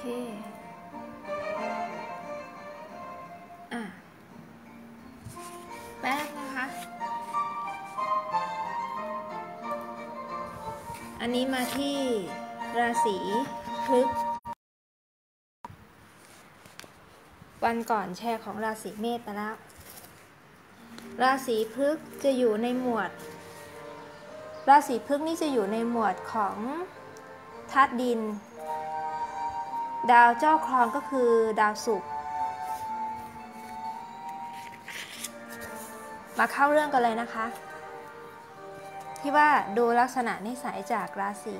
เคอะแป๊บนะคะ อันนี้มาที่ราศีพฤกษ์วันก่อนแชร์ของราศีเมษไปแล้ว ราศีพฤกษ์จะอยู่ในหมวด ราศีพฤกษ์นี่จะอยู่ในหมวดของธาตุดิน ดาวเจ้าครองก็คือดาวศุกร์มาเข้าเรื่องกันเลยนะคะ ที่ว่าดูลักษณะนิสัยจากราศี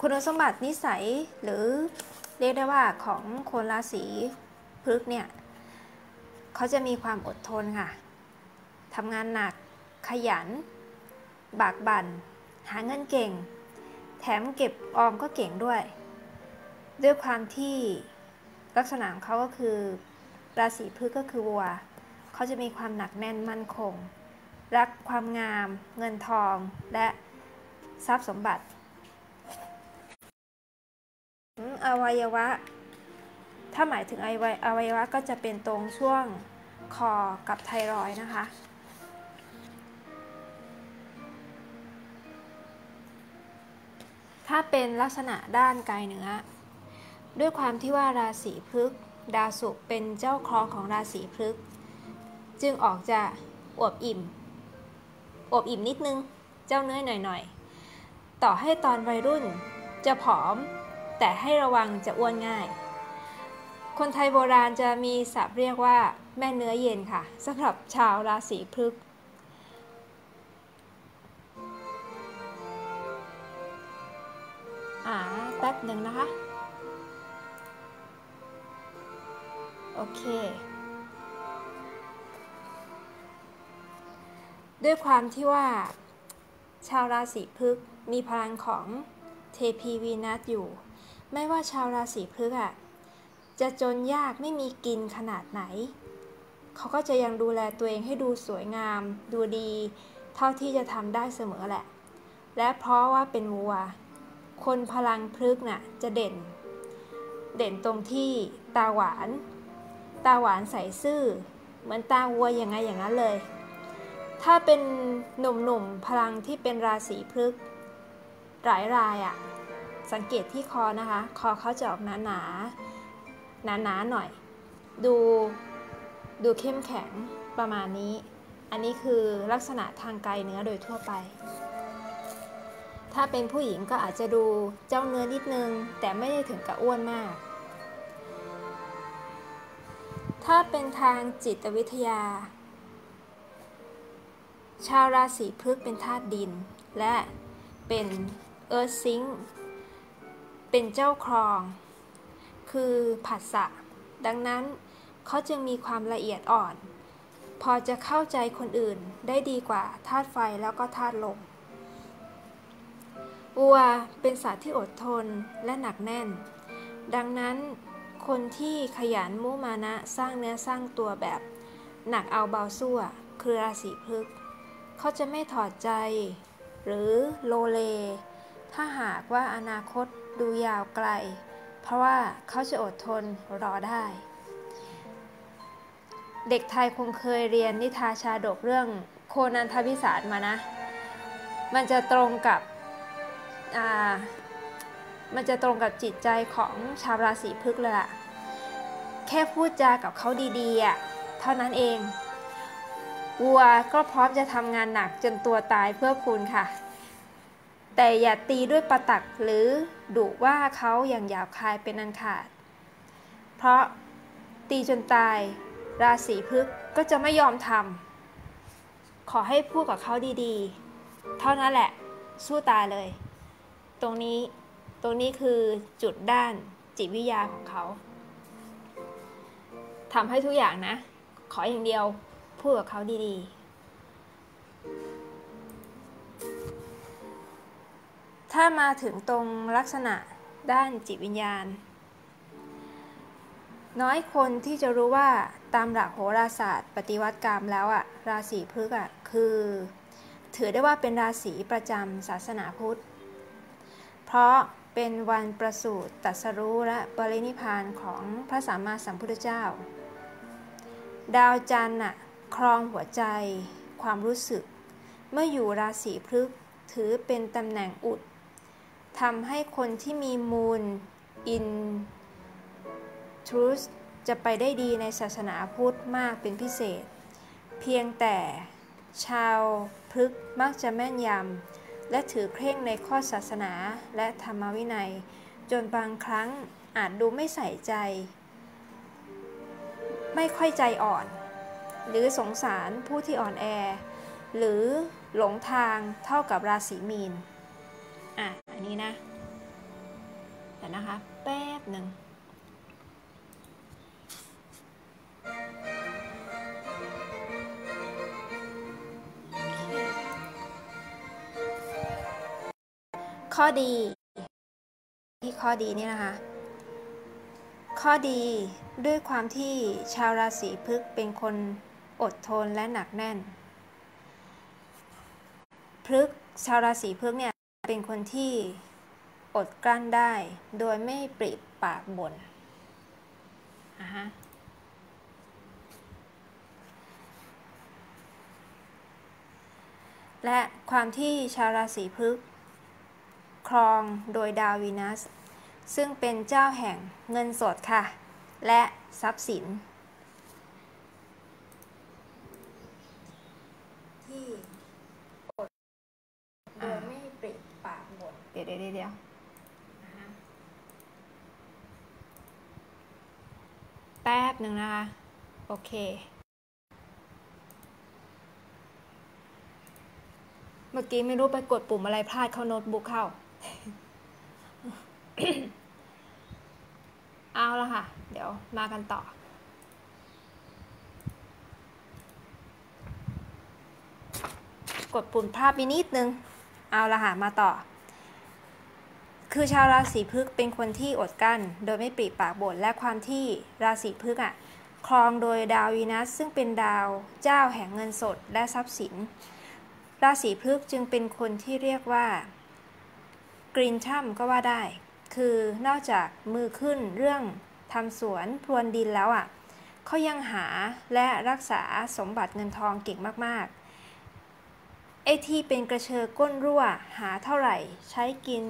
คุณสมบัตินิสัยหรือเรียกได้ว่าของคนราศีพฤกษ์เนี่ยเขาจะมีความอดทนค่ะทำงานหนักขยัน บากบัน่นหาเงินเก่ง แถมเก็บออมก็เก่งด้วย ด้วยความที่ลักษณะของเขาก็คือราศีพฤกษ์ก็คือวัว เขาจะมีความหนักแน่นมั่นคง รักความงาม เงินทองและทรัพย์สมบัติ อวัยวะ ถ้าหมายถึงอวัยอวัยวะก็จะเป็นตรงช่วงคอกับไทรอยนะคะ ถ้าเป็นลักษณะด้านกายเนื้อ ด้วยความที่ว่าราศีพฤกษ์ดาวศุกร์เป็นเจ้าครองของราศีพฤกษ์จึงออกจะอวบอิ่มอวบอิ่มนิดนึง เจ้าเนื้อหน่อยๆ ต่อให้ตอนวัยรุ่นจะผอม แต่ให้ระวังจะอ้วนง่าย คนไทยโบราณจะมีศัพท์เรียกว่าแม่เนื้อเย็นค่ะสำหรับชาวราศีพฤกษ์ อ่าแป๊บหนึ่งนะคะ โอเค ด้วยความที่ว่า ชาวราศีพฤกษ์มีพลังของเทพีวีนัสอยู่ ไม่ว่าชาวราศีพฤกษ์อะจะจนยากไม่มีกินขนาดไหน เขาก็จะยังดูแลตัวเองให้ดูสวยงาม ดูดี เท่าที่จะทำได้เสมอแหละ และเพราะว่าเป็นวัว คนพลังพฤกษ์น่ะจะเด่น เด่นตรงที่ตาหวาน ตาหวานใสซื่อ เหมือนตาวัวย่างไงอย่างนั้นเลย ถ้าเป็นหนุ่มๆพลังที่เป็นราศีพฤกษ์หลายรายอะ่ะสังเกตที่คอนะคะ คอเขาจะออกหนาหนาหนาหนาหน่อย ดูดูเข้มแข็งประมาณนี้ อันนี้คือลักษณะทางกายเนื้อโดยทั่วไป ถ้าเป็นผู้หญิงก็อาจจะดูเจ้าเนื้อนิดนึง แต่ไม่ได้ถึงกับอ้วนมาก ถ้าเป็นทางจิตวิทยา ชาวราศีพฤกษ์เป็นธาตุดิน และเป็นเอิร์ธซิงเป็นเจ้าครอง คือผัสสะ ดังนั้นเขาจึงมีความละเอียดอ่อน พอจะเข้าใจคนอื่นได้ดีกว่าธาตุไฟแล้วก็ธาตุลม วัวเป็นสัตว์ที่อดทนและหนักแน่น ดังนั้นคนที่ขยันมุมานะสร้างเนื้อสร้างตัวแบบ หนักเอาเบาสู้คือราศีพฤกษ์เขาจะไม่ถอดใจ หรือโลเล ถ้าหากว่าอนาคตดูยาวไกล เพราะว่าเขาจะอดทนรอได้ เด็กไทยคงเคยเรียนนิทาชาดกเรื่องโคนันทพิสารมานะ มันจะตรงกับ มันจะตรงกับจิตใจของชาวราศีพฤกษ์เลยอะแค่พูดจากับเขาดีๆอะเท่านั้นเอง วัวก็พร้อมจะทำงานหนักจนตัวตายเพื่อคุณค่ะ แต่อย่าตีด้วยประตักหรือดุว่าเขาอย่างหยาบคายเป็นอันขาด เพราะตีจนตาย ราศีพฤกษ์ก็จะไม่ยอมทำขอให้พูดกับเขาดีๆ เท่านั้นแหละ สู้ตายเลย ตรงนี้ ตรงนี้คือจุดด้านจิตวิทยาของเขาทำให้ทุกอย่างนะ ขออย่างเดียว พูดกับเขาดีๆ ถ้ามาถึงตรงลักษณะด้านจิตวิญญาณ น้อยคนที่จะรู้ว่าตามหลักโหราศาสตร์ ปฏิวัติกรรมแล้วอะราศีพฤกษ์อะคือ ถือได้ว่าเป็นราศีประจำศาสนาพุทธ ราะเป็นวันประสูติตรัสรู้และปรินิพานของพระสัมมาสัมพุทธเจ้า ดาวจันทร์น่ะครองหัวใจ ความรู้สึก เมื่ออยู่ราศีพฤกษ์ถือเป็นตำแหน่งอุดทำให้คนที่มีมูลอินทรูสจะไปได้ดีในศาสนาพุทธมากเป็นพิเศษ เพียงแต่ชาวพฤกษ์มักจะแม่นยำ และถือเคร่งในข้อศาสนาและธรรมวินัย จนบางครั้งอาจดูไม่ใส่ใจ ไม่ค่อยใจอ่อน หรือสงสารผู้ที่อ่อนแอ หรือหลงทางเท่ากับราศีมีน อะ อันนี้นะแต่นะคะ แป๊บหนึ่ง ข้อดี ที่ข้อดีนี่นะคะ ข้อดีด้วยความที่ชาวราศีพฤกษ์เป็นคนอดทนและหนักแน่น พฤกษ์ชาวราศีพฤกษ์เนี่ยเป็นคนที่อดกลั้นได้โดยไม่ปริปากบน่นอะฮะและความที่ชาวราศีพฤกษ์ ครองโดยดาววีนัส ซึ่งเป็นเจ้าแห่งเงินสดค่ะ และทรัพย์สิน ที่อดโดยไม่ปริปากบนเดี๋ยวเดี๋ยวเดี๋ยวแป๊บหนึ่งนะคะ โอเคเมื่อกี้ไม่รู้ไปกดปุ่มอะไรพลาดเข้าโน้ตบุ๊กเข้า เอาละค่ะ เดี๋ยวมากันต่อ กดปุ่มพลาดไปนิดนึง เอาละค่ะ มาต่อ คือชาวราศีพฤกษ์เป็นคนที่อดกั้น โดยไม่ปริปากบ่นและความที่ราศีพฤกษ์อะครองโดยดาววีนัสซึ่งเป็นดาวเจ้าแห่งเงินสดและทรัพย์สิน ราศีพฤกษ์จึงเป็นคนที่เรียกว่า กรีนชัมก็ว่าได้ คือนอกจากมือขึ้นเรื่องทำสวนพรวนดินแล้วอะเขายังหาและรักษาสมบัติเงินทองเก่งมากๆไอ้ที่เป็นกระเชอก้นรั่วหาเท่าไหร่ใช้กิน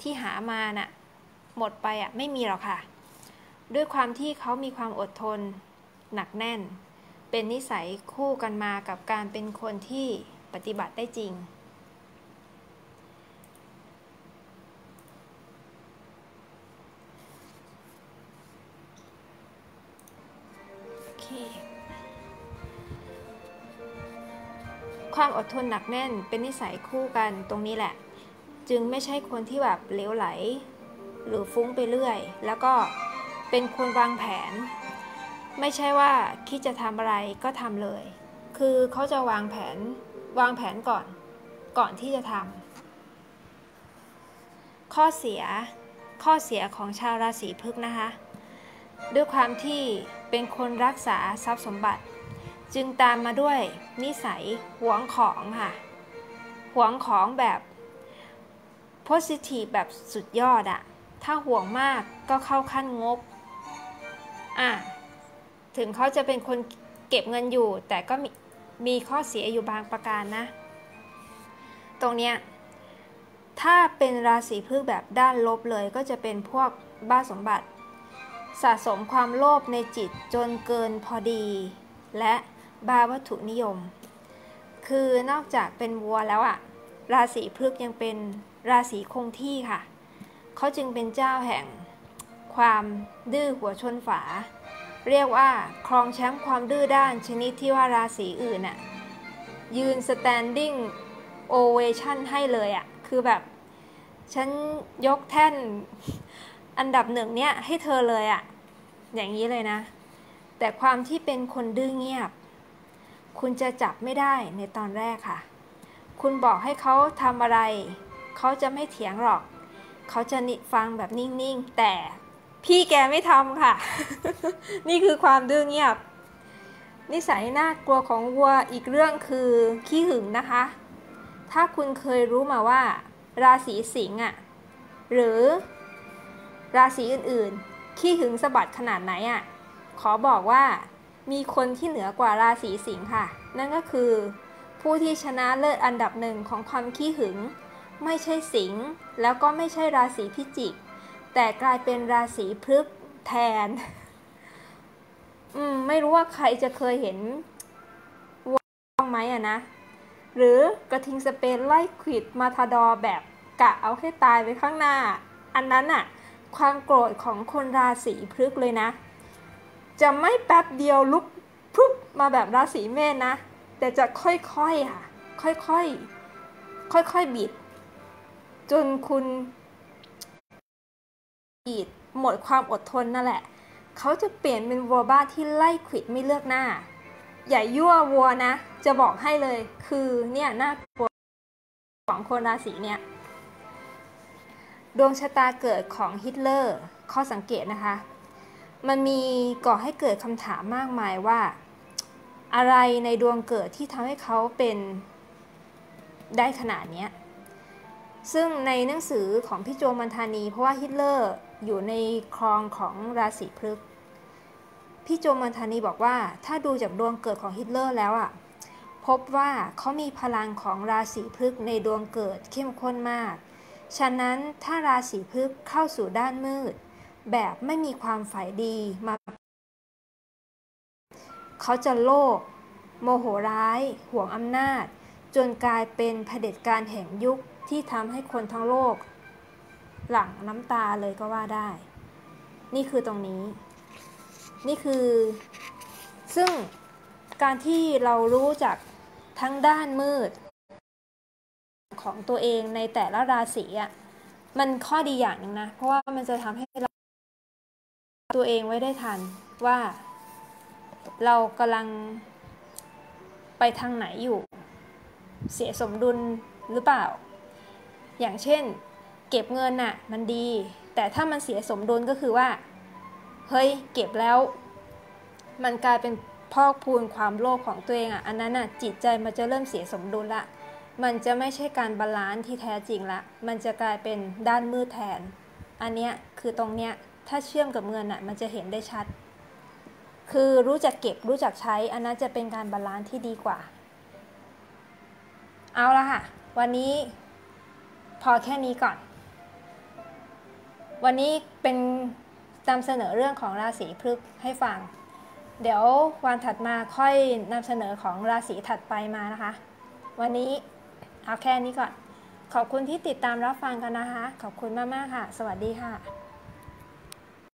ที่หามาน่ะหมดไปอะไม่มีหรอกค่ะ ด้วยความที่เขามีความอดทน หนักแน่น เป็นนิสัยคู่กันมากับการเป็นคนที่ปฏิบัติได้จริง ความอดทนหนักแน่นเป็นนิสัยคู่กันตรงนี้แหละ จึงไม่ใช่คนที่แบบเหลวไหล หรือฟุ้งไปเรื่อย แล้วก็เป็นคนวางแผน ไม่ใช่ว่าคิดจะทำอะไรก็ทำเลย คือเขาจะวางแผนวางแผนก่อน ก่อนที่จะทำข้อเสียข้อเสียของชาวราศีพฤกษ์นะคะ ด้วยความที่ เป็นคนรักษาทรัพย์สมบัติ จึงตามมาด้วยนิสัยหวงของค่ะ หวงของแบบ positive แบบสุดยอดอะถ้าห่วงมากก็เข้าขั้นงกอะ ถึงเขาจะเป็นคนเก็บเงินอยู่ แต่ก็มีมีข้อเสียอยู่บางประการนะ ตรงเนี้ย ถ้าเป็นราศีพฤกษ์แบบด้านลบเลยก็จะเป็นพวกบ้าสมบัติ สะสมความโลภในจิตจนเกินพอดี และบาวัตถุนิยม คือนอกจากเป็นวัวแล้วอะราศีพฤกษ์ยังเป็นราศีคงที่ค่ะ เขาจึงเป็นเจ้าแห่งความดื้อหัวชนฝา เรียกว่าครองแชมป์ความดื้อด้านชนิดที่ว่าราศีอื่นน่ะยืน standing ovation ให้เลยอะคือแบบ ฉันยกแท่น อันดับหนึ่งเนี่ยให้เธอเลยอะ่ะอย่างนี้เลยนะ แต่ความที่เป็นคนดื้อเงียบ คุณจะจับไม่ได้ในตอนแรกค่ะ คุณบอกให้เขาทำอะไร เขาจะไม่เถียงหรอก เขาจะนิฟังแบบนิ่งๆ แต่พี่แกไม่ทำค่ะ นี่คือความดื้อเงียบ นิสัยน่ากลัวของวัวอีกเรื่องคือขี้หึงนะคะ ถ้าคุณเคยรู้มาว่า ราศีสิงห์อะ หรือ ราศีอื่นๆ ขี้หึงสะบัดขนาดไหนอะ่ะ ขอบอกว่ามีคนที่เหนือกว่าราศีสิงค์ค่ะ นั่นก็คือ ผู้ที่ชนะเลิศอันดับหนึ่งของความขี้หึง ไม่ใช่สิงห์แล้วก็ไม่ใช่ราศีพิจิก แต่กลายเป็นราศีพฤกษ์แทน อืม ไม่รู้ว่าใครจะเคยเห็นวัวบ้างไหมอะนะ หรือกระทิงสเปนไล่ขิดมาทาดอแบบกะเอาให้ตายไปข้างหน้า อันนั้นอะ ความโกรธของคนราศีพฤกษ์เลยนะ จะไม่แป๊บเดียวลุกพุบมาแบบราศีเมษนะ แต่จะค่อยๆค่ะ ค่อยๆ ค่อยๆบิด จนคุณบิดหมดความอดทนนั่นแหละ เขาจะเปลี่ยนเป็นวัวบ้าที่ไล่ขิดไม่เลือกหน้า อย่ายั่ววัวนะ จะบอกให้เลย คือเนี่ยหน้ากลัวของคนราศีเนี่ย ดวงชะตาเกิดของฮิตเลอร์ ข้อสังเกตนะคะ มันมีก่อให้เกิดคำถามมากมายว่า อะไรในดวงเกิดที่ทำให้เขาเป็นได้ขนาดนี้ซึ่งในหนังสือของพี่โจมันธานี เพราะว่าฮิตเลอร์อยู่ในครองของราศีพฤษภพี่โจมันธานีบอกว่า ถ้าดูจากดวงเกิดของฮิตเลอร์แล้วอะพบว่าเขามีพลังของราศีพฤกษ์ในดวงเกิดเข้มข้นมาก ฉะนั้นถ้าราศีพฤกษ์เข้าสู่ด้านมืด แบบไม่มีความฝ่ายดีมา เขาจะโลภโมโหร้าย ห่วงอำนาจ จนกลายเป็นเผด็จการแห่งยุคที่ทำให้คนทั้งโลก หลั่งน้ำตาเลยก็ว่าได้ นี่คือตรงนี้ นี่คือ ซึ่งการที่เรารู้จักทั้งด้านมืด ของตัวเองในแต่ละราศีอะมันข้อดีอย่างหนึ่งนะ เพราะว่ามันจะทำให้เราตัวเองไว้ได้ทันว่า เรากำลังไปทางไหนอยู่ เสียสมดุลหรือเปล่า อย่างเช่น เก็บเงินน่ะ มันดี แต่ถ้ามันเสียสมดุลก็คือว่าเฮ้ยเก็บแล้ว มันกลายเป็นพอกพูนความโลภของตัวเองอะอันนั้นอะจิตใจมันจะเริ่มเสียสมดุลละ มันจะไม่ใช่การ balance ที่แท้จริงละ มันจะกลายเป็นด้านมืดแทน อันเนี้ยคือตรงเนี้ยถ้าเชื่อมกับเงินอะมันจะเห็นได้ชัด คือรู้จักเก็บรู้จักใช้ อันนั้นจะเป็นการ balance ที่ดีกว่า เอาละค่ะ วันนี้พอแค่นี้ก่อน วันนี้เป็นนำเสนอเรื่องของราศีพฤกษ์ให้ฟัง เดี๋ยววันถัดมาค่อยนำเสนอของราศีถัดไปมานะคะ วันนี้ เอาแค่นี้ก่อน ขอบคุณที่ติดตามรับฟังกันนะคะ ขอบคุณมาก ๆ ค่ะ สวัสดีค่ะ